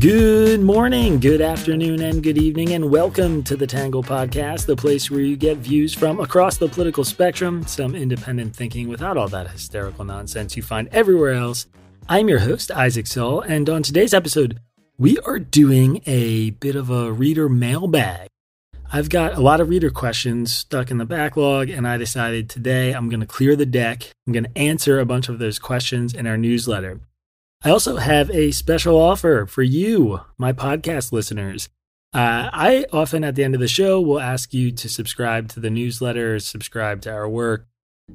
Good morning, good afternoon, and good evening, and welcome to the Tangle Podcast, the place where you get views from across the political spectrum, some independent thinking without all that hysterical nonsense you find everywhere else. I'm your host, Isaac Saul, and on today's episode, we are doing a bit of a reader mailbag. I've got a lot of reader questions stuck in the backlog, and I decided today I'm going to clear the deck. I'm going to answer a bunch of those questions in our newsletter. I also have a special offer for you, my podcast listeners. Uh, I often at the end of the show will ask you to subscribe to the newsletter, subscribe to our work.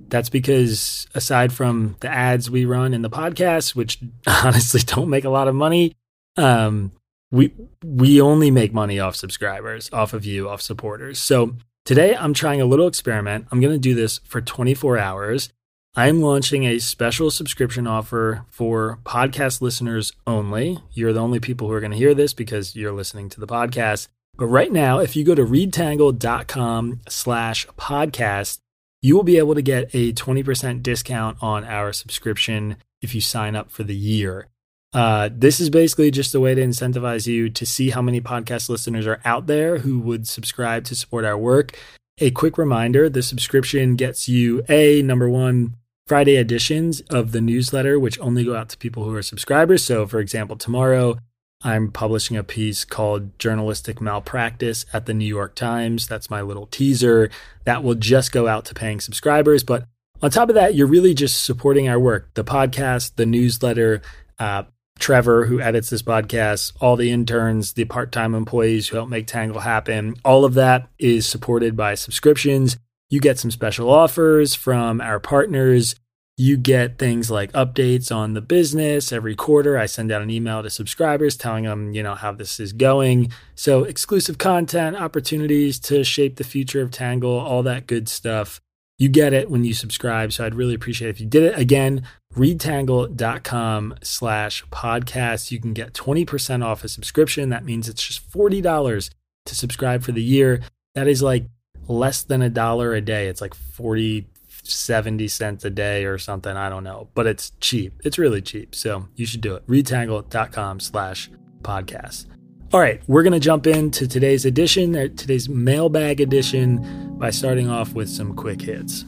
That's because aside from the ads we run in the podcast, which honestly don't make a lot of money, um, we we only make money off subscribers, off of you, off supporters. So today I'm trying a little experiment. I'm going to do this for 24 hours. I'm launching a special subscription offer for podcast listeners only. You're the only people who are going to hear this because you're listening to the podcast. But right now, if you go to readtangle.com slash podcast, you will be able to get a 20% discount on our subscription if you sign up for the year. Uh, this is basically just a way to incentivize you to see how many podcast listeners are out there who would subscribe to support our work. A quick reminder the subscription gets you a number one, Friday editions of the newsletter, which only go out to people who are subscribers. So, for example, tomorrow I'm publishing a piece called Journalistic Malpractice at the New York Times. That's my little teaser. That will just go out to paying subscribers. But on top of that, you're really just supporting our work the podcast, the newsletter, uh, Trevor, who edits this podcast, all the interns, the part time employees who help make Tangle happen. All of that is supported by subscriptions. You get some special offers from our partners. You get things like updates on the business every quarter. I send out an email to subscribers telling them, you know, how this is going. So, exclusive content, opportunities to shape the future of Tangle, all that good stuff. You get it when you subscribe. So, I'd really appreciate if you did it. Again, readtangle.com slash podcast. You can get 20% off a subscription. That means it's just $40 to subscribe for the year. That is like less than a dollar a day. It's like 40, 70 cents a day or something. I don't know, but it's cheap. It's really cheap. So you should do it. Readtangle.com slash podcast. All right, we're going to jump into today's edition, uh, today's mailbag edition, by starting off with some quick hits.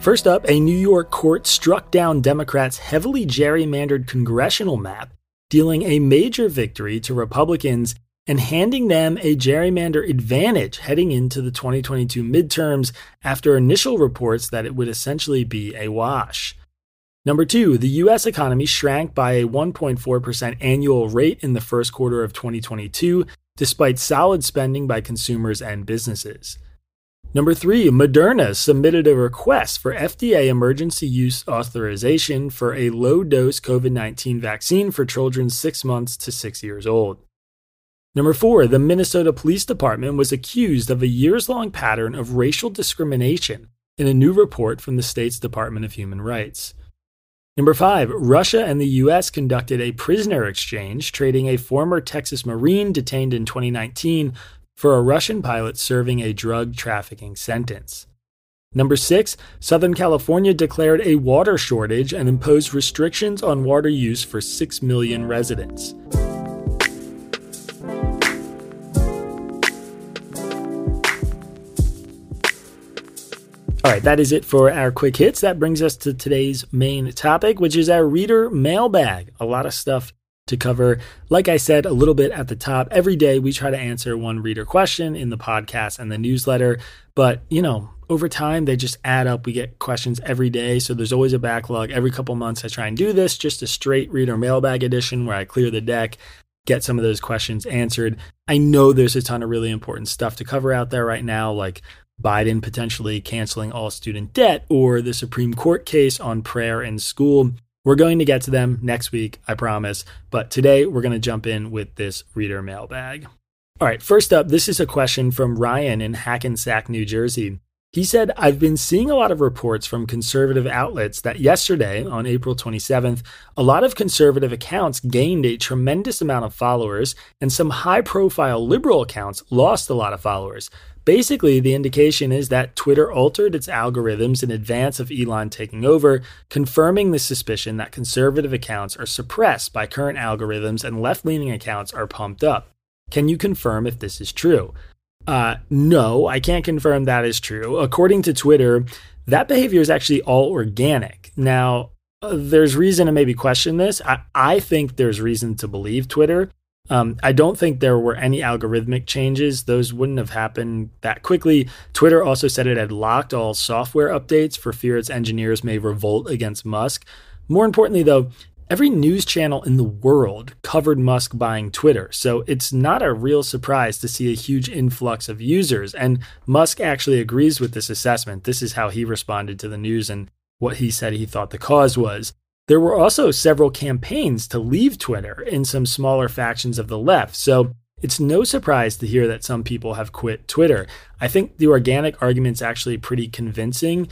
First up, a New York court struck down Democrats' heavily gerrymandered congressional map dealing a major victory to Republicans and handing them a gerrymander advantage heading into the 2022 midterms after initial reports that it would essentially be a wash. Number two, the U.S. economy shrank by a 1.4% annual rate in the first quarter of 2022, despite solid spending by consumers and businesses. Number three, Moderna submitted a request for FDA emergency use authorization for a low dose COVID 19 vaccine for children six months to six years old. Number four, the Minnesota Police Department was accused of a years long pattern of racial discrimination in a new report from the state's Department of Human Rights. Number five, Russia and the U.S. conducted a prisoner exchange, trading a former Texas Marine detained in 2019 for a Russian pilot serving a drug trafficking sentence. Number six, Southern California declared a water shortage and imposed restrictions on water use for 6 million residents. All right, that is it for our quick hits. That brings us to today's main topic, which is our reader mailbag. A lot of stuff to cover. Like I said a little bit at the top, every day we try to answer one reader question in the podcast and the newsletter. But, you know, over time, they just add up. We get questions every day. So there's always a backlog. Every couple months, I try and do this, just a straight reader mailbag edition where I clear the deck, get some of those questions answered. I know there's a ton of really important stuff to cover out there right now, like Biden potentially canceling all student debt or the Supreme Court case on prayer in school. We're going to get to them next week, I promise. But today we're going to jump in with this reader mailbag. All right, first up, this is a question from Ryan in Hackensack, New Jersey. He said, I've been seeing a lot of reports from conservative outlets that yesterday, on April 27th, a lot of conservative accounts gained a tremendous amount of followers, and some high profile liberal accounts lost a lot of followers. Basically, the indication is that Twitter altered its algorithms in advance of Elon taking over, confirming the suspicion that conservative accounts are suppressed by current algorithms and left leaning accounts are pumped up. Can you confirm if this is true? Uh, no, I can't confirm that is true. According to Twitter, that behavior is actually all organic. Now, uh, there's reason to maybe question this. I, I think there's reason to believe Twitter. Um, I don't think there were any algorithmic changes. Those wouldn't have happened that quickly. Twitter also said it had locked all software updates for fear its engineers may revolt against Musk. More importantly, though, Every news channel in the world covered Musk buying Twitter, so it's not a real surprise to see a huge influx of users. And Musk actually agrees with this assessment. This is how he responded to the news and what he said he thought the cause was. There were also several campaigns to leave Twitter in some smaller factions of the left, so it's no surprise to hear that some people have quit Twitter. I think the organic argument's actually pretty convincing.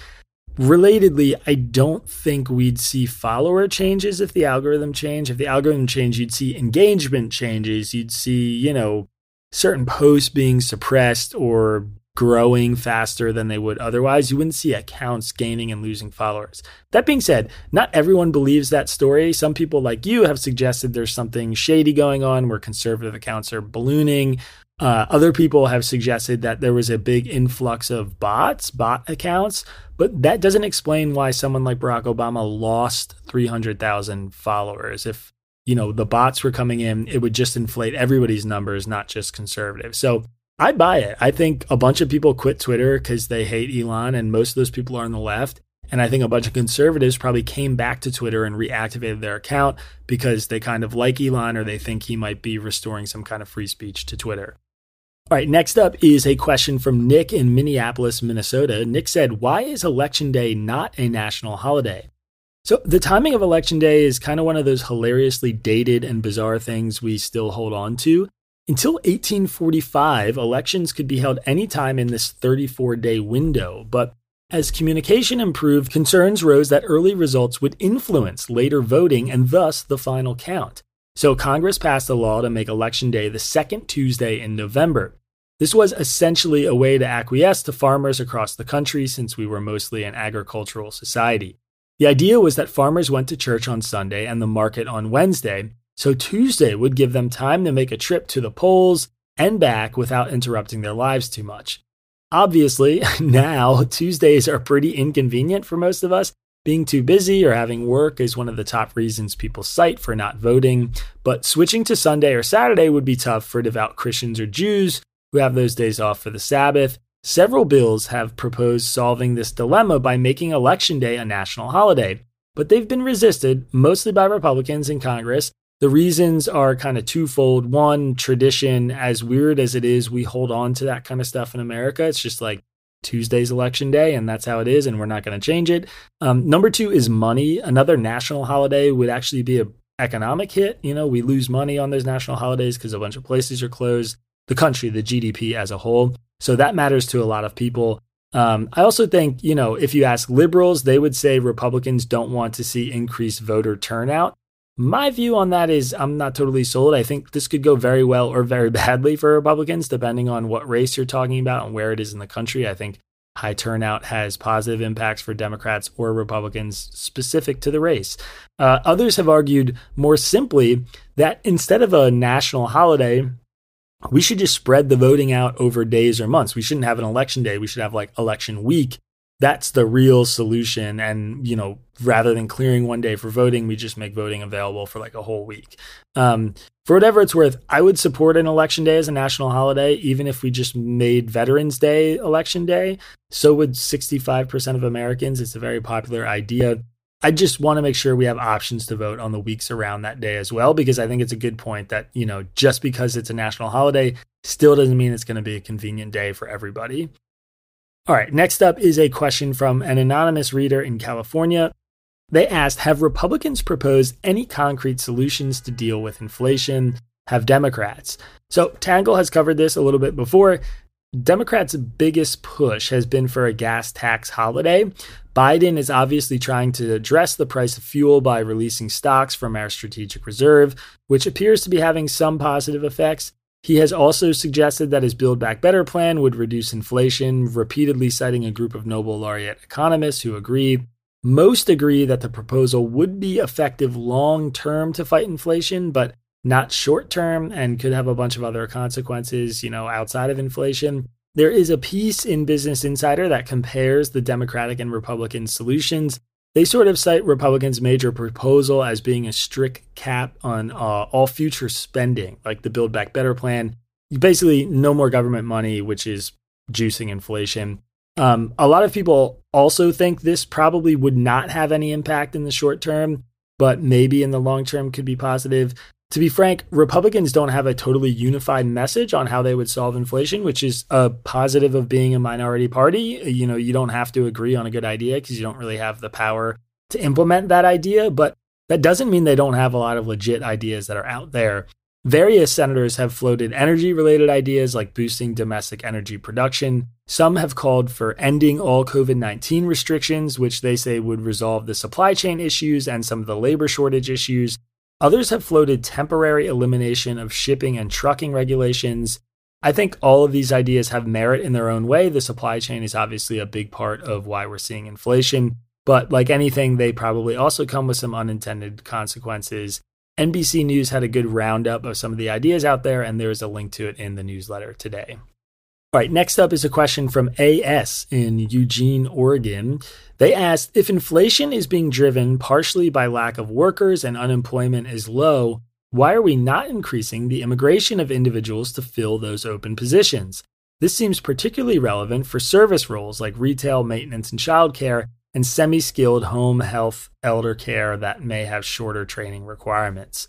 Relatedly, I don't think we'd see follower changes if the algorithm changed. If the algorithm changed, you'd see engagement changes. You'd see, you know, certain posts being suppressed or growing faster than they would otherwise. You wouldn't see accounts gaining and losing followers. That being said, not everyone believes that story. Some people like you have suggested there's something shady going on where conservative accounts are ballooning uh, other people have suggested that there was a big influx of bots, bot accounts, but that doesn't explain why someone like Barack Obama lost 300,000 followers. If, you know, the bots were coming in, it would just inflate everybody's numbers, not just conservatives. So I buy it. I think a bunch of people quit Twitter because they hate Elon, and most of those people are on the left. And I think a bunch of conservatives probably came back to Twitter and reactivated their account because they kind of like Elon or they think he might be restoring some kind of free speech to Twitter. All right, next up is a question from Nick in Minneapolis, Minnesota. Nick said, Why is Election Day not a national holiday? So, the timing of Election Day is kind of one of those hilariously dated and bizarre things we still hold on to. Until 1845, elections could be held anytime in this 34 day window, but as communication improved, concerns rose that early results would influence later voting and thus the final count. So Congress passed a law to make Election Day the second Tuesday in November. This was essentially a way to acquiesce to farmers across the country since we were mostly an agricultural society. The idea was that farmers went to church on Sunday and the market on Wednesday, so Tuesday would give them time to make a trip to the polls and back without interrupting their lives too much. Obviously, now Tuesdays are pretty inconvenient for most of us. Being too busy or having work is one of the top reasons people cite for not voting, but switching to Sunday or Saturday would be tough for devout Christians or Jews who have those days off for the Sabbath. Several bills have proposed solving this dilemma by making Election Day a national holiday, but they've been resisted, mostly by Republicans in Congress. The reasons are kind of twofold. One, tradition, as weird as it is, we hold on to that kind of stuff in America. It's just like Tuesday's election day, and that's how it is, and we're not going to change it. Um, number two is money. Another national holiday would actually be a economic hit. You know, we lose money on those national holidays because a bunch of places are closed the country, the GDP as a whole. So that matters to a lot of people. Um, I also think, you know, if you ask liberals, they would say Republicans don't want to see increased voter turnout. My view on that is I'm not totally sold. I think this could go very well or very badly for Republicans, depending on what race you're talking about and where it is in the country. I think high turnout has positive impacts for Democrats or Republicans specific to the race. Uh, others have argued more simply that instead of a national holiday, we should just spread the voting out over days or months. We shouldn't have an election day. We should have like election week. That's the real solution. And, you know, rather than clearing one day for voting, we just make voting available for like a whole week. Um, for whatever it's worth, I would support an election day as a national holiday, even if we just made Veterans Day election day. So would 65% of Americans. It's a very popular idea. I just want to make sure we have options to vote on the weeks around that day as well, because I think it's a good point that, you know, just because it's a national holiday still doesn't mean it's going to be a convenient day for everybody. All right, next up is a question from an anonymous reader in California. They asked Have Republicans proposed any concrete solutions to deal with inflation? have Democrats. So Tangle has covered this a little bit before. Democrats' biggest push has been for a gas tax holiday. Biden is obviously trying to address the price of fuel by releasing stocks from our strategic reserve, which appears to be having some positive effects. He has also suggested that his Build Back Better plan would reduce inflation, repeatedly citing a group of Nobel laureate economists who agree. Most agree that the proposal would be effective long term to fight inflation, but not short term and could have a bunch of other consequences, you know, outside of inflation. There is a piece in Business Insider that compares the Democratic and Republican solutions. They sort of cite Republicans' major proposal as being a strict cap on uh, all future spending, like the Build Back Better plan. Basically, no more government money, which is juicing inflation. Um, a lot of people also think this probably would not have any impact in the short term, but maybe in the long term could be positive. To be frank, Republicans don't have a totally unified message on how they would solve inflation, which is a positive of being a minority party. You know, you don't have to agree on a good idea because you don't really have the power to implement that idea, but that doesn't mean they don't have a lot of legit ideas that are out there. Various senators have floated energy related ideas like boosting domestic energy production. Some have called for ending all COVID 19 restrictions, which they say would resolve the supply chain issues and some of the labor shortage issues. Others have floated temporary elimination of shipping and trucking regulations. I think all of these ideas have merit in their own way. The supply chain is obviously a big part of why we're seeing inflation. But like anything, they probably also come with some unintended consequences. NBC News had a good roundup of some of the ideas out there, and there's a link to it in the newsletter today. All right, next up is a question from AS in Eugene, Oregon. They asked if inflation is being driven partially by lack of workers and unemployment is low, why are we not increasing the immigration of individuals to fill those open positions? This seems particularly relevant for service roles like retail, maintenance, and childcare, and semi skilled home health elder care that may have shorter training requirements.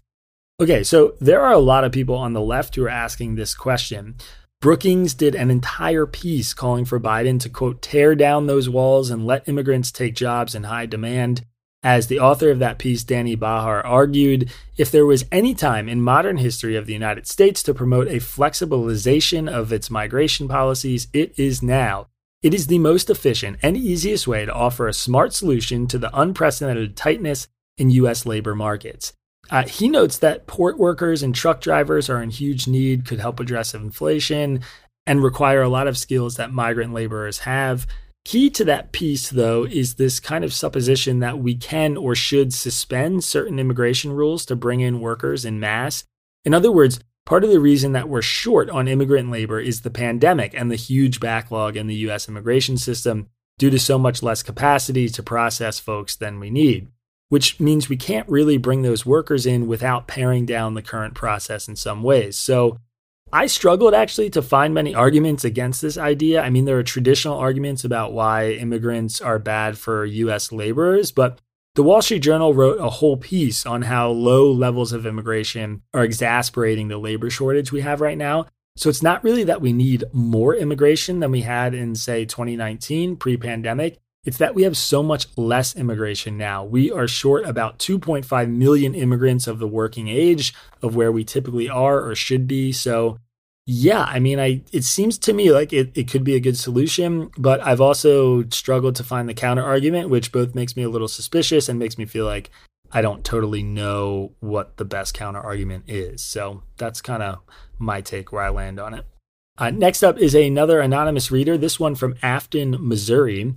Okay, so there are a lot of people on the left who are asking this question. Brookings did an entire piece calling for Biden to, quote, tear down those walls and let immigrants take jobs in high demand. As the author of that piece, Dany Bahar, argued, if there was any time in modern history of the United States to promote a flexibilization of its migration policies, it is now. It is the most efficient and easiest way to offer a smart solution to the unprecedented tightness in U.S. labor markets. Uh, he notes that port workers and truck drivers are in huge need, could help address inflation, and require a lot of skills that migrant laborers have. Key to that piece, though, is this kind of supposition that we can or should suspend certain immigration rules to bring in workers in mass. In other words, part of the reason that we're short on immigrant labor is the pandemic and the huge backlog in the US immigration system due to so much less capacity to process folks than we need which means we can't really bring those workers in without paring down the current process in some ways. So I struggled actually to find many arguments against this idea. I mean, there are traditional arguments about why immigrants are bad for US laborers, but the Wall Street Journal wrote a whole piece on how low levels of immigration are exasperating the labor shortage we have right now. So it's not really that we need more immigration than we had in, say, 2019 pre pandemic. It's that we have so much less immigration now. We are short about 2.5 million immigrants of the working age of where we typically are or should be. So, yeah, I mean, I it seems to me like it, it could be a good solution, but I've also struggled to find the counter argument, which both makes me a little suspicious and makes me feel like I don't totally know what the best counter argument is. So that's kind of my take where I land on it. Uh, next up is another anonymous reader, this one from Affton, Missouri.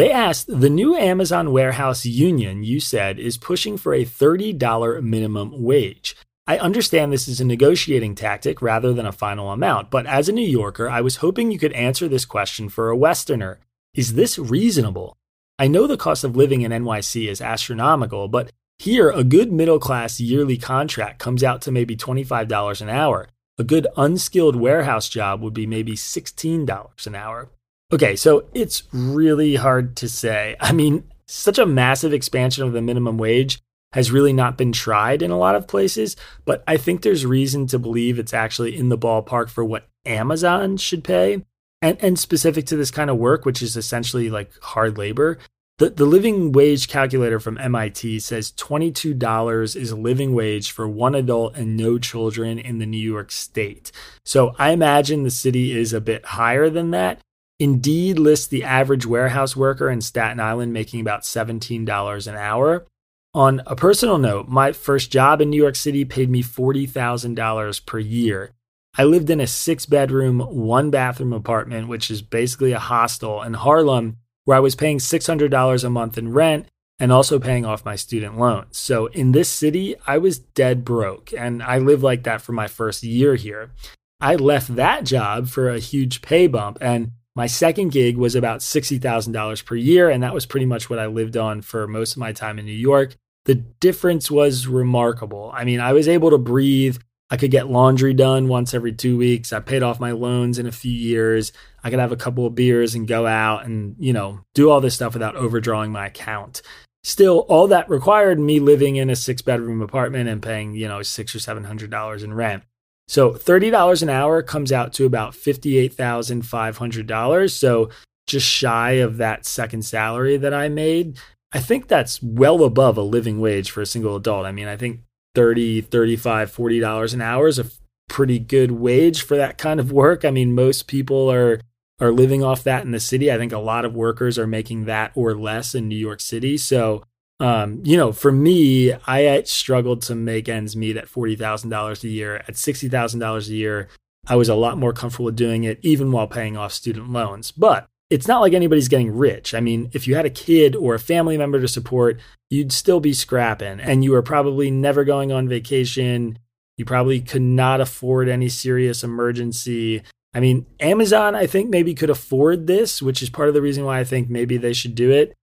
They asked the new Amazon warehouse union, you said, is pushing for a $30 minimum wage. I understand this is a negotiating tactic rather than a final amount, but as a New Yorker, I was hoping you could answer this question for a Westerner. Is this reasonable? I know the cost of living in NYC is astronomical, but here a good middle class yearly contract comes out to maybe $25 an hour. A good unskilled warehouse job would be maybe $16 an hour. Okay, so it's really hard to say. I mean, such a massive expansion of the minimum wage has really not been tried in a lot of places, but I think there's reason to believe it's actually in the ballpark for what Amazon should pay. And, and specific to this kind of work, which is essentially like hard labor, The, the living wage calculator from MIT says $22 is living wage for one adult and no children in the New York state. So I imagine the city is a bit higher than that. Indeed lists the average warehouse worker in Staten Island making about $17 an hour. On a personal note, my first job in New York City paid me $40,000 per year. I lived in a six bedroom, one bathroom apartment, which is basically a hostel in Harlem where I was paying $600 a month in rent and also paying off my student loans. So in this city, I was dead broke, and I lived like that for my first year here. I left that job for a huge pay bump, and my second gig was about $60,000 per year, and that was pretty much what I lived on for most of my time in New York. The difference was remarkable. I mean, I was able to breathe. I could get laundry done once every two weeks. I paid off my loans in a few years. I could have a couple of beers and go out and, you know, do all this stuff without overdrawing my account. Still, all that required me living in a six bedroom apartment and paying, you know, six or seven hundred dollars in rent. So thirty dollars an hour comes out to about fifty eight thousand five hundred dollars. So just shy of that second salary that I made. I think that's well above a living wage for a single adult. I mean, I think 30 35 40 dollars an hour is a pretty good wage for that kind of work i mean most people are are living off that in the city i think a lot of workers are making that or less in new york city so um, you know, for me, I struggled to make ends meet at forty thousand dollars a year. At sixty thousand dollars a year, I was a lot more comfortable doing it, even while paying off student loans. But it's not like anybody's getting rich. I mean, if you had a kid or a family member to support, you'd still be scrapping and you were probably never going on vacation. You probably could not afford any serious emergency. I mean, Amazon, I think maybe could afford this, which is part of the reason why I think maybe they should do it.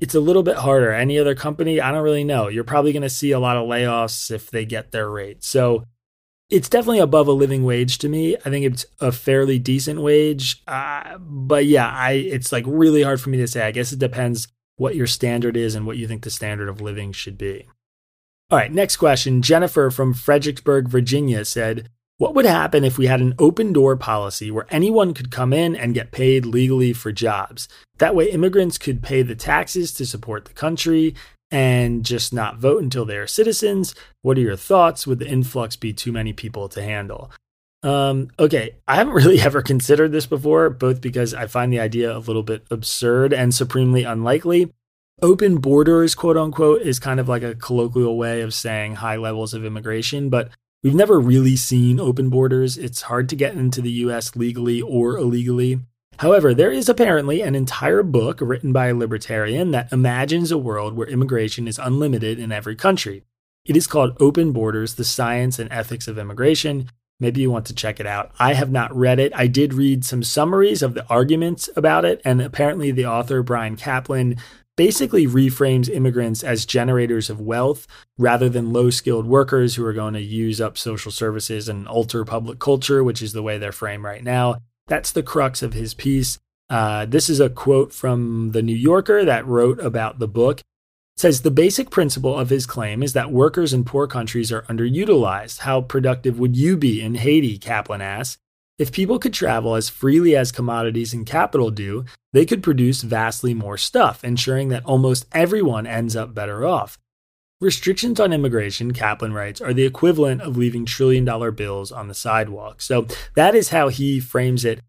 It's a little bit harder. Any other company, I don't really know. You're probably going to see a lot of layoffs if they get their rate. So it's definitely above a living wage to me. I think it's a fairly decent wage. Uh, but yeah, I it's like really hard for me to say. I guess it depends what your standard is and what you think the standard of living should be. All right, next question. Jennifer from Fredericksburg, Virginia said, What would happen if we had an open door policy where anyone could come in and get paid legally for jobs? That way, immigrants could pay the taxes to support the country and just not vote until they are citizens? What are your thoughts? Would the influx be too many people to handle? Um, okay, I haven't really ever considered this before, both because I find the idea a little bit absurd and supremely unlikely. Open borders, quote unquote, is kind of like a colloquial way of saying high levels of immigration, but we've never really seen open borders. It's hard to get into the US legally or illegally. However, there is apparently an entire book written by a libertarian that imagines a world where immigration is unlimited in every country. It is called Open Borders The Science and Ethics of Immigration. Maybe you want to check it out. I have not read it. I did read some summaries of the arguments about it, and apparently the author, Bryan Caplan, basically reframes immigrants as generators of wealth rather than low skilled workers who are going to use up social services and alter public culture, which is the way they're framed right now. That's the crux of his piece. Uh, this is a quote from the New Yorker that wrote about the book. Says the basic principle of his claim is that workers in poor countries are underutilized. How productive would you be in Haiti? Caplan asks. If people could travel as freely as commodities and capital do, they could produce vastly more stuff, ensuring that almost everyone ends up better off. Restrictions on immigration, Caplan writes, are the equivalent of leaving trillion dollar bills on the sidewalk. So that is how he frames it.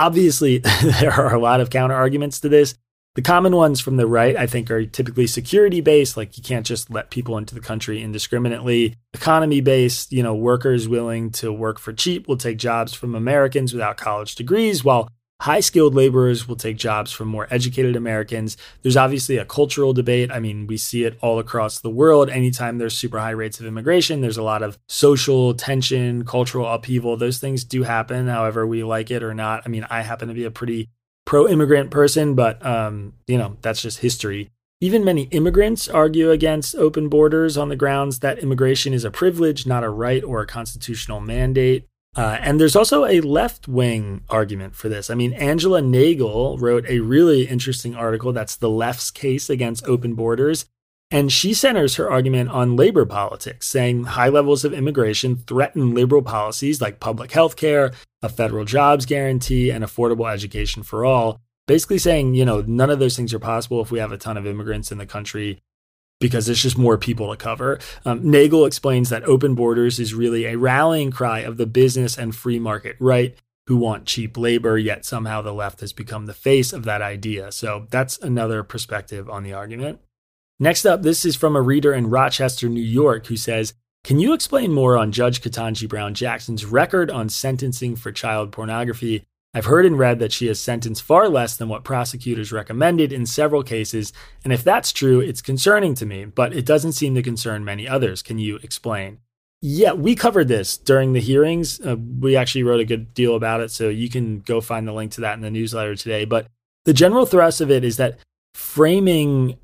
Obviously, there are a lot of counter arguments to this. The common ones from the right, I think, are typically security based, like you can't just let people into the country indiscriminately. Economy based, you know, workers willing to work for cheap will take jobs from Americans without college degrees, while High skilled laborers will take jobs from more educated Americans. There's obviously a cultural debate. I mean, we see it all across the world. Anytime there's super high rates of immigration, there's a lot of social tension, cultural upheaval. Those things do happen, however, we like it or not. I mean, I happen to be a pretty pro immigrant person, but, um, you know, that's just history. Even many immigrants argue against open borders on the grounds that immigration is a privilege, not a right or a constitutional mandate. Uh, and there's also a left wing argument for this. I mean, Angela Nagle wrote a really interesting article that's the left's case against open borders. And she centers her argument on labor politics, saying high levels of immigration threaten liberal policies like public health care, a federal jobs guarantee, and affordable education for all. basically saying, you know, none of those things are possible if we have a ton of immigrants in the country because there's just more people to cover. Um, Nagle explains that open borders is really a rallying cry of the business and free market right who want cheap labor, yet somehow the left has become the face of that idea. So that's another perspective on the argument. Next up, this is from a reader in Rochester, New York, who says, Can you explain more on Judge Ketanji Brown Jackson's record on sentencing for child pornography? I've heard and read that she has sentenced far less than what prosecutors recommended in several cases, and if that's true, it's concerning to me, but it doesn't seem to concern many others. Can you explain? Yeah, we covered this during the hearings. Uh, we actually wrote a good deal about it, so you can go find the link to that in the newsletter today. But the general thrust of it is that framing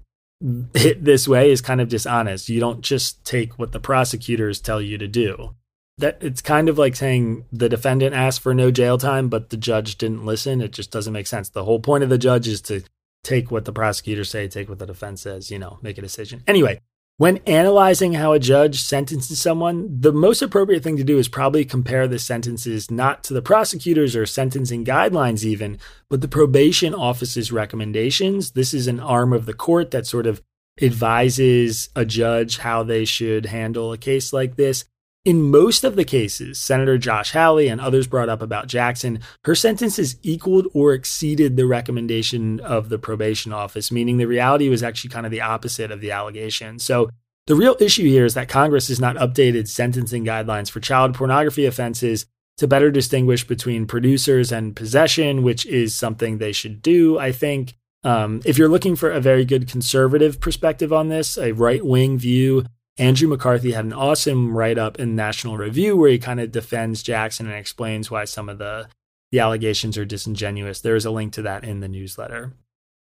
it this way is kind of dishonest. You don't just take what the prosecutors tell you to do that it's kind of like saying the defendant asked for no jail time, but the judge didn't listen. It just doesn't make sense. The whole point of the judge is to take what the prosecutors say, take what the defense says, you know, make a decision. Anyway, when analyzing how a judge sentences someone, the most appropriate thing to do is probably compare the sentences not to the prosecutors or sentencing guidelines, even, but the probation office's recommendations. This is an arm of the court that sort of advises a judge how they should handle a case like this. In most of the cases, Senator Josh Hawley and others brought up about Jackson, her sentences equaled or exceeded the recommendation of the probation office, meaning the reality was actually kind of the opposite of the allegation. So the real issue here is that Congress has not updated sentencing guidelines for child pornography offenses to better distinguish between producers and possession, which is something they should do, I think. Um, if you're looking for a very good conservative perspective on this, a right wing view, Andrew McCarthy had an awesome write up in National Review where he kind of defends Jackson and explains why some of the, the allegations are disingenuous. There's a link to that in the newsletter.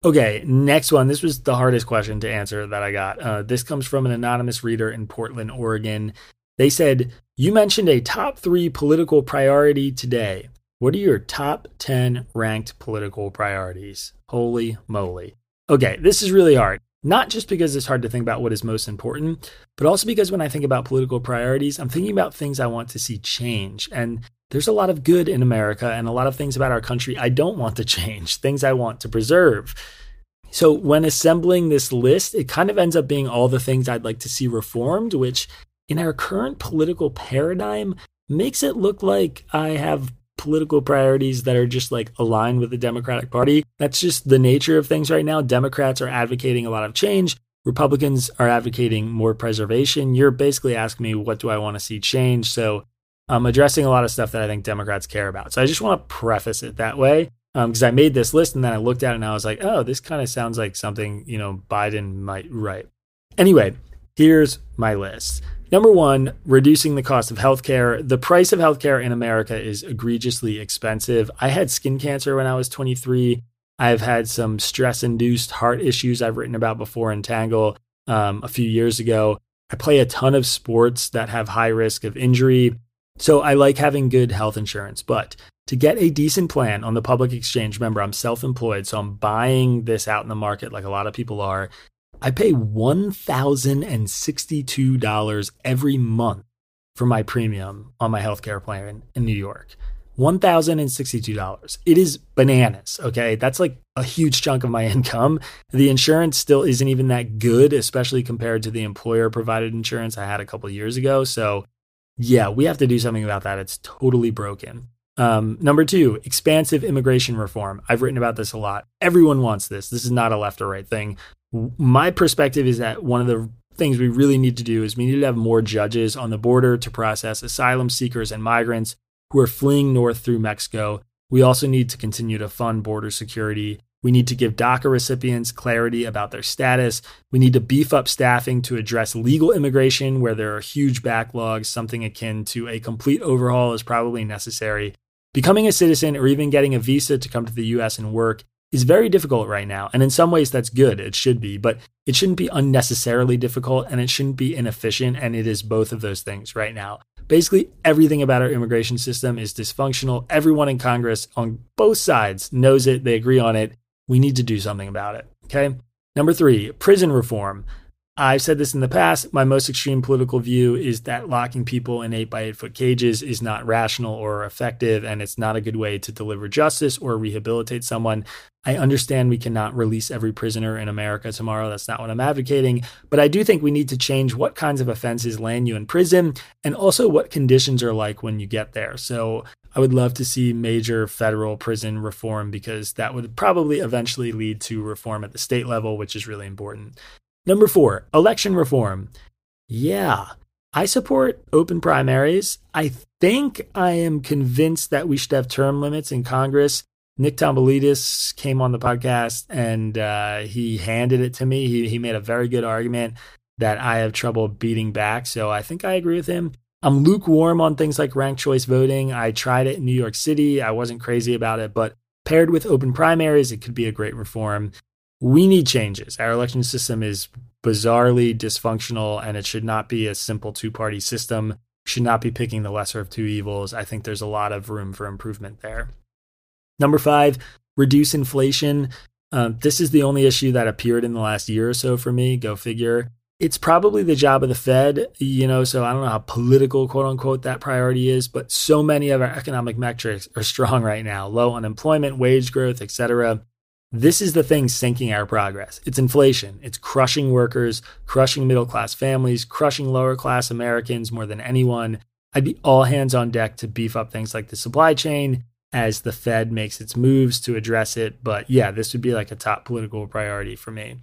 Okay, next one. This was the hardest question to answer that I got. Uh, this comes from an anonymous reader in Portland, Oregon. They said, You mentioned a top three political priority today. What are your top 10 ranked political priorities? Holy moly. Okay, this is really hard. Not just because it's hard to think about what is most important, but also because when I think about political priorities, I'm thinking about things I want to see change. And there's a lot of good in America and a lot of things about our country I don't want to change, things I want to preserve. So when assembling this list, it kind of ends up being all the things I'd like to see reformed, which in our current political paradigm makes it look like I have political priorities that are just like aligned with the Democratic Party. That's just the nature of things right now. Democrats are advocating a lot of change. Republicans are advocating more preservation. You're basically asking me, what do I want to see change? So I'm addressing a lot of stuff that I think Democrats care about. So I just want to preface it that way because um, I made this list and then I looked at it and I was like, oh, this kind of sounds like something, you know, Biden might write. Anyway, here's my list. Number one, reducing the cost of healthcare. The price of healthcare in America is egregiously expensive. I had skin cancer when I was 23. I've had some stress induced heart issues I've written about before in Tangle um, a few years ago. I play a ton of sports that have high risk of injury. So I like having good health insurance. But to get a decent plan on the public exchange, remember, I'm self employed. So I'm buying this out in the market like a lot of people are. I pay $1,062 every month for my premium on my healthcare plan in New York. $1,062. It is bananas. Okay. That's like a huge chunk of my income. The insurance still isn't even that good, especially compared to the employer provided insurance I had a couple years ago. So, yeah, we have to do something about that. It's totally broken. Um, number two, expansive immigration reform. I've written about this a lot. Everyone wants this. This is not a left or right thing my perspective is that one of the things we really need to do is we need to have more judges on the border to process asylum seekers and migrants who are fleeing north through Mexico. We also need to continue to fund border security. We need to give DACA recipients clarity about their status. We need to beef up staffing to address legal immigration where there are huge backlogs. Something akin to a complete overhaul is probably necessary. Becoming a citizen or even getting a visa to come to the US and work is very difficult right now. And in some ways, that's good. It should be, but it shouldn't be unnecessarily difficult and it shouldn't be inefficient. And it is both of those things right now. Basically, everything about our immigration system is dysfunctional. Everyone in Congress on both sides knows it, they agree on it. We need to do something about it. Okay. Number three, prison reform. I've said this in the past. My most extreme political view is that locking people in eight by eight foot cages is not rational or effective, and it's not a good way to deliver justice or rehabilitate someone. I understand we cannot release every prisoner in America tomorrow. That's not what I'm advocating. But I do think we need to change what kinds of offenses land you in prison and also what conditions are like when you get there. So I would love to see major federal prison reform because that would probably eventually lead to reform at the state level, which is really important. Number four, election reform. Yeah, I support open primaries. I think I am convinced that we should have term limits in Congress. Nick Tomboulides came on the podcast and uh, he handed it to me. He, he made a very good argument that I have trouble beating back. So I think I agree with him. I'm lukewarm on things like ranked choice voting. I tried it in New York City. I wasn't crazy about it, but paired with open primaries, it could be a great reform we need changes. Our election system is bizarrely dysfunctional and it should not be a simple two party system. Should not be picking the lesser of two evils. I think there's a lot of room for improvement there. Number five, reduce inflation. Um, this is the only issue that appeared in the last year or so for me. Go figure. It's probably the job of the Fed, you know, so I don't know how political, quote unquote, that priority is, but so many of our economic metrics are strong right now low unemployment, wage growth, et cetera. This is the thing sinking our progress. It's inflation. It's crushing workers, crushing middle class families, crushing lower class Americans more than anyone. I'd be all hands on deck to beef up things like the supply chain as the Fed makes its moves to address it. But yeah, this would be like a top political priority for me.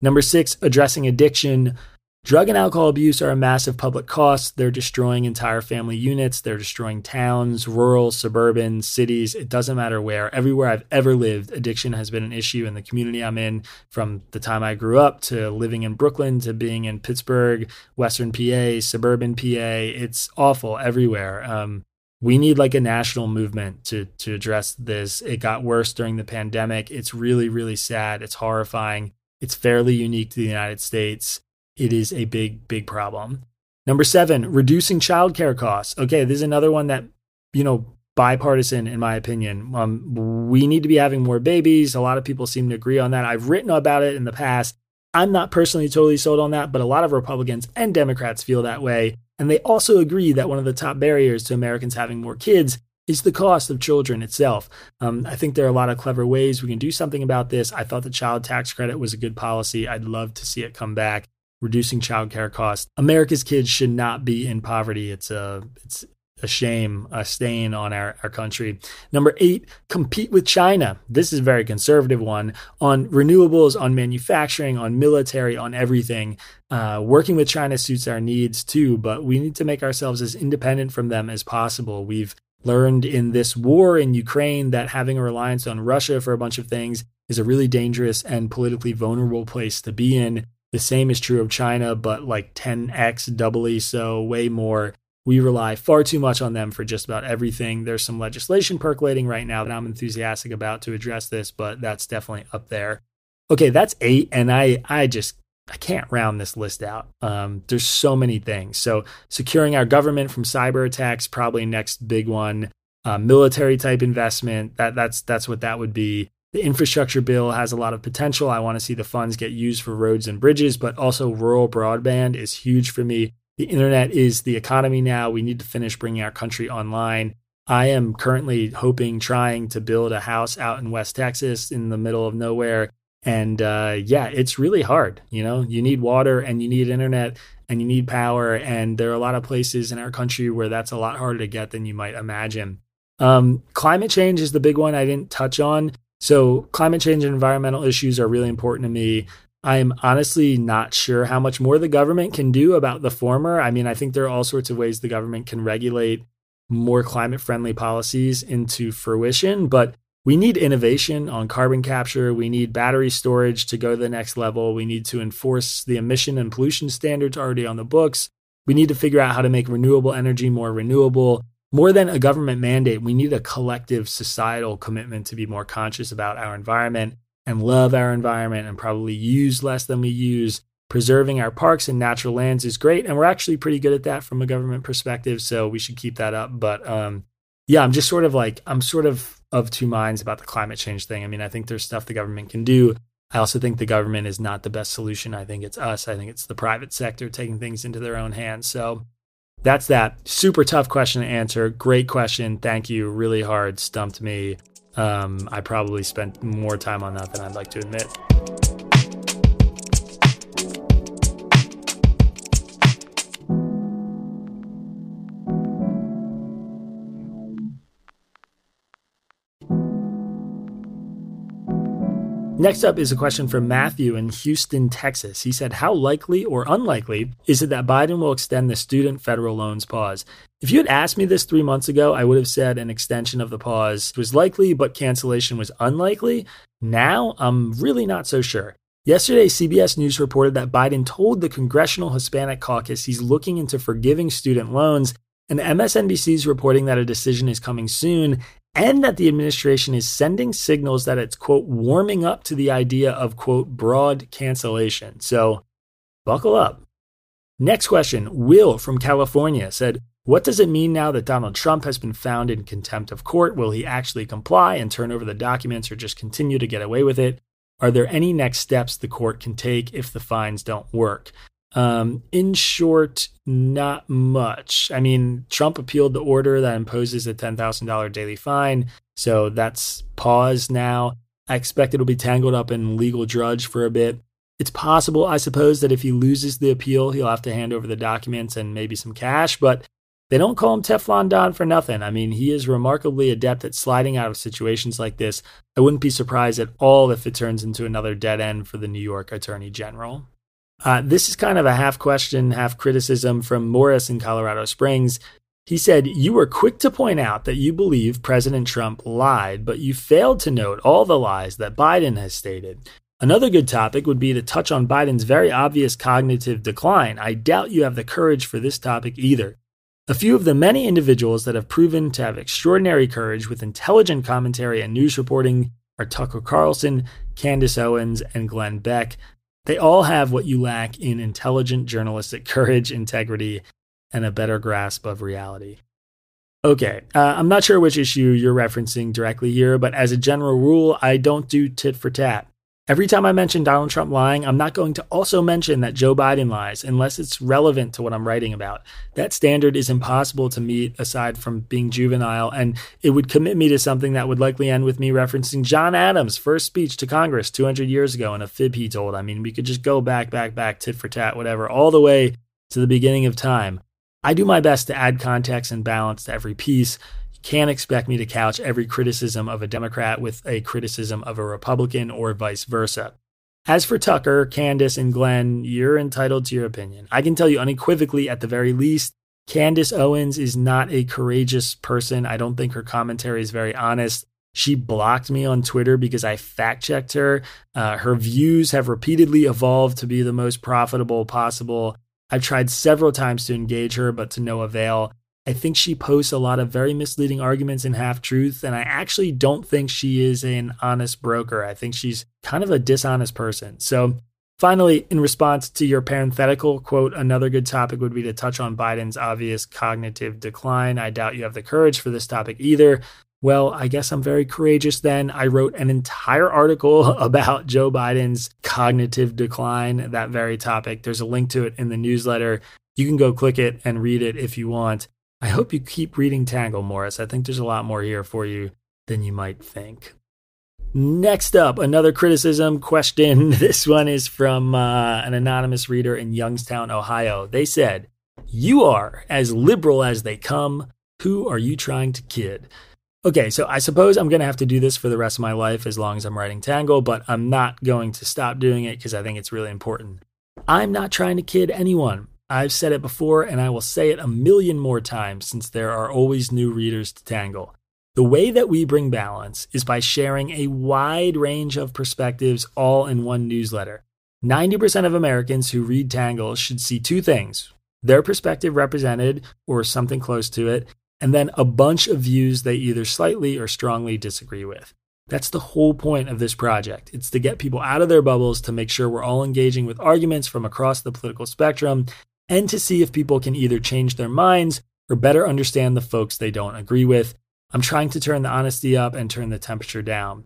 Number six, addressing addiction. Drug and alcohol abuse are a massive public cost. They're destroying entire family units. They're destroying towns, rural, suburban, cities. It doesn't matter where. Everywhere I've ever lived, addiction has been an issue in the community I'm in from the time I grew up to living in Brooklyn to being in Pittsburgh, Western PA, suburban PA. It's awful everywhere. Um, we need like a national movement to to address this. It got worse during the pandemic. It's really, really sad. It's horrifying. It's fairly unique to the United States it is a big, big problem. Number seven, reducing childcare costs. Okay, this is another one that, you know, bipartisan in my opinion. Um, we need to be having more babies. A lot of people seem to agree on that. I've written about it in the past. I'm not personally totally sold on that, but a lot of Republicans and Democrats feel that way. And they also agree that one of the top barriers to Americans having more kids is the cost of children itself. Um, I think there are a lot of clever ways we can do something about this. I thought the child tax credit was a good policy. I'd love to see it come back reducing childcare costs. America's kids should not be in poverty. It's a it's a shame, a stain on our, our country. Number eight, compete with China. This is a very conservative one on renewables, on manufacturing, on military, on everything. Uh, working with China suits our needs too, but we need to make ourselves as independent from them as possible. We've learned in this war in Ukraine that having a reliance on Russia for a bunch of things is a really dangerous and politically vulnerable place to be in. The same is true of China, but like 10x doubly so, way more. We rely far too much on them for just about everything. There's some legislation percolating right now that I'm enthusiastic about to address this, but that's definitely up there. Okay, that's eight, and I I just I can't round this list out. Um, there's so many things. So securing our government from cyber attacks, probably next big one. Uh, military type investment. That that's that's what that would be. The infrastructure bill has a lot of potential. I want to see the funds get used for roads and bridges, but also rural broadband is huge for me. The internet is the economy now. We need to finish bringing our country online. I am currently hoping, trying to build a house out in West Texas in the middle of nowhere. And uh, yeah, it's really hard. You know, you need water and you need internet and you need power. And there are a lot of places in our country where that's a lot harder to get than you might imagine. Um, climate change is the big one I didn't touch on. So, climate change and environmental issues are really important to me. I'm honestly not sure how much more the government can do about the former. I mean, I think there are all sorts of ways the government can regulate more climate friendly policies into fruition, but we need innovation on carbon capture. We need battery storage to go to the next level. We need to enforce the emission and pollution standards already on the books. We need to figure out how to make renewable energy more renewable more than a government mandate, we need a collective societal commitment to be more conscious about our environment and love our environment and probably use less than we use. Preserving our parks and natural lands is great, and we're actually pretty good at that from a government perspective, so we should keep that up. But um, yeah, I'm just sort of like, I'm sort of of two minds about the climate change thing. I mean, I think there's stuff the government can do. I also think the government is not the best solution. I think it's us. I think it's the private sector taking things into their own hands. So that's that. Super tough question to answer. Great question. Thank you. Really hard. Stumped me. Um, I probably spent more time on that than I'd like to admit. Next up is a question from Matthew in Houston, Texas. He said, How likely or unlikely is it that Biden will extend the student federal loans pause? If you had asked me this three months ago, I would have said an extension of the pause was likely, but cancellation was unlikely. Now, I'm really not so sure. Yesterday, CBS News reported that Biden told the Congressional Hispanic Caucus he's looking into forgiving student loans, and MSNBC is reporting that a decision is coming soon and that the administration is sending signals that it's, quote, warming up to the idea of, quote, broad cancellation. So buckle up. Next question Will from California said, What does it mean now that Donald Trump has been found in contempt of court? Will he actually comply and turn over the documents or just continue to get away with it? Are there any next steps the court can take if the fines don't work? Um, in short, not much. I mean, Trump appealed the order that imposes a $10,000 daily fine, so that's paused now. I expect it'll be tangled up in legal drudge for a bit. It's possible, I suppose, that if he loses the appeal, he'll have to hand over the documents and maybe some cash, but they don't call him Teflon Don for nothing. I mean, he is remarkably adept at sliding out of situations like this. I wouldn't be surprised at all if it turns into another dead end for the New York Attorney General. Uh, this is kind of a half question, half criticism from Morris in Colorado Springs. He said, You were quick to point out that you believe President Trump lied, but you failed to note all the lies that Biden has stated. Another good topic would be to touch on Biden's very obvious cognitive decline. I doubt you have the courage for this topic either. A few of the many individuals that have proven to have extraordinary courage with intelligent commentary and news reporting are Tucker Carlson, Candace Owens, and Glenn Beck. They all have what you lack in intelligent journalistic courage, integrity, and a better grasp of reality. Okay, uh, I'm not sure which issue you're referencing directly here, but as a general rule, I don't do tit for tat. Every time I mention Donald Trump lying, I'm not going to also mention that Joe Biden lies unless it's relevant to what I'm writing about. That standard is impossible to meet aside from being juvenile, and it would commit me to something that would likely end with me referencing John Adams' first speech to Congress 200 years ago and a fib he told. I mean, we could just go back, back, back, tit for tat, whatever, all the way to the beginning of time. I do my best to add context and balance to every piece can't expect me to couch every criticism of a Democrat with a criticism of a Republican or vice versa. As for Tucker, Candace, and Glenn, you're entitled to your opinion. I can tell you unequivocally, at the very least, Candace Owens is not a courageous person. I don't think her commentary is very honest. She blocked me on Twitter because I fact checked her. Uh, her views have repeatedly evolved to be the most profitable possible. I've tried several times to engage her, but to no avail. I think she posts a lot of very misleading arguments and half truths, and I actually don't think she is an honest broker. I think she's kind of a dishonest person. So, finally, in response to your parenthetical quote, another good topic would be to touch on Biden's obvious cognitive decline. I doubt you have the courage for this topic either. Well, I guess I'm very courageous then. I wrote an entire article about Joe Biden's cognitive decline, that very topic. There's a link to it in the newsletter. You can go click it and read it if you want. I hope you keep reading Tangle, Morris. I think there's a lot more here for you than you might think. Next up, another criticism question. This one is from uh, an anonymous reader in Youngstown, Ohio. They said, You are as liberal as they come. Who are you trying to kid? Okay, so I suppose I'm going to have to do this for the rest of my life as long as I'm writing Tangle, but I'm not going to stop doing it because I think it's really important. I'm not trying to kid anyone. I've said it before and I will say it a million more times since there are always new readers to tangle. The way that we bring balance is by sharing a wide range of perspectives all in one newsletter. 90% of Americans who read Tangle should see two things their perspective represented, or something close to it, and then a bunch of views they either slightly or strongly disagree with. That's the whole point of this project. It's to get people out of their bubbles to make sure we're all engaging with arguments from across the political spectrum and to see if people can either change their minds or better understand the folks they don't agree with. I'm trying to turn the honesty up and turn the temperature down.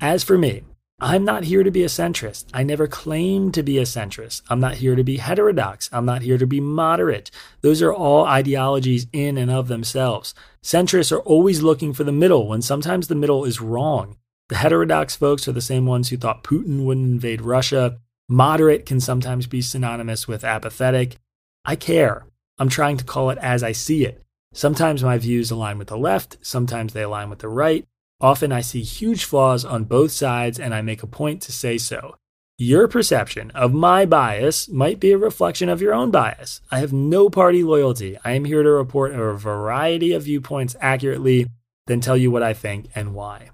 As for me, I'm not here to be a centrist. I never claimed to be a centrist. I'm not here to be heterodox. I'm not here to be moderate. Those are all ideologies in and of themselves. Centrists are always looking for the middle when sometimes the middle is wrong. The heterodox folks are the same ones who thought Putin wouldn't invade Russia. Moderate can sometimes be synonymous with apathetic. I care. I'm trying to call it as I see it. Sometimes my views align with the left, sometimes they align with the right. Often I see huge flaws on both sides and I make a point to say so. Your perception of my bias might be a reflection of your own bias. I have no party loyalty. I am here to report a variety of viewpoints accurately, then tell you what I think and why.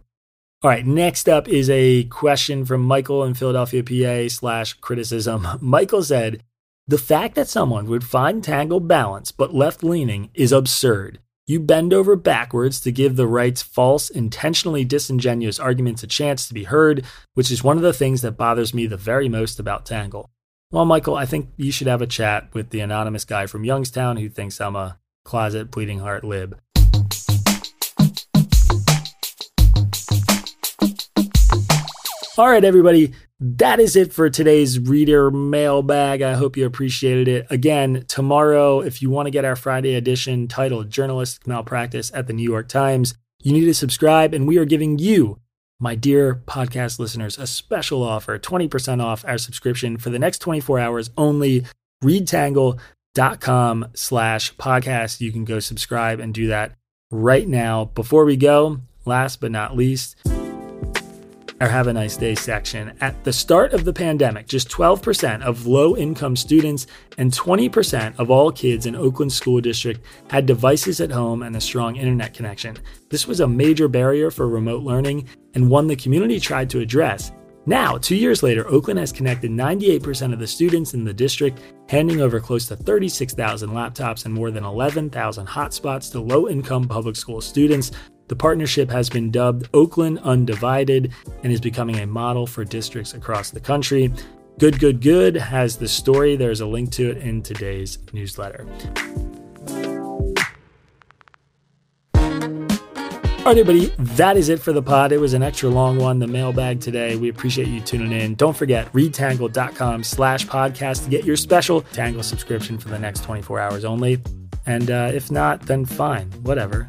All right, next up is a question from Michael in Philadelphia, PA, slash criticism. Michael said, The fact that someone would find Tangle balanced but left leaning is absurd. You bend over backwards to give the right's false, intentionally disingenuous arguments a chance to be heard, which is one of the things that bothers me the very most about Tangle. Well, Michael, I think you should have a chat with the anonymous guy from Youngstown who thinks I'm a closet bleeding heart lib. All right, everybody, that is it for today's reader mailbag. I hope you appreciated it. Again, tomorrow, if you want to get our Friday edition titled Journalistic Malpractice at the New York Times, you need to subscribe, and we are giving you, my dear podcast listeners, a special offer 20% off our subscription for the next 24 hours only. Readtangle.com slash podcast. You can go subscribe and do that right now. Before we go, last but not least, our Have a Nice Day section. At the start of the pandemic, just 12% of low income students and 20% of all kids in Oakland School District had devices at home and a strong internet connection. This was a major barrier for remote learning and one the community tried to address. Now, two years later, Oakland has connected 98% of the students in the district, handing over close to 36,000 laptops and more than 11,000 hotspots to low income public school students the partnership has been dubbed Oakland Undivided and is becoming a model for districts across the country. Good, Good, Good has the story. There's a link to it in today's newsletter. All right, everybody, that is it for the pod. It was an extra long one, the mailbag today. We appreciate you tuning in. Don't forget, readtangle.com slash podcast to get your special Tangle subscription for the next 24 hours only. And uh, if not, then fine, whatever.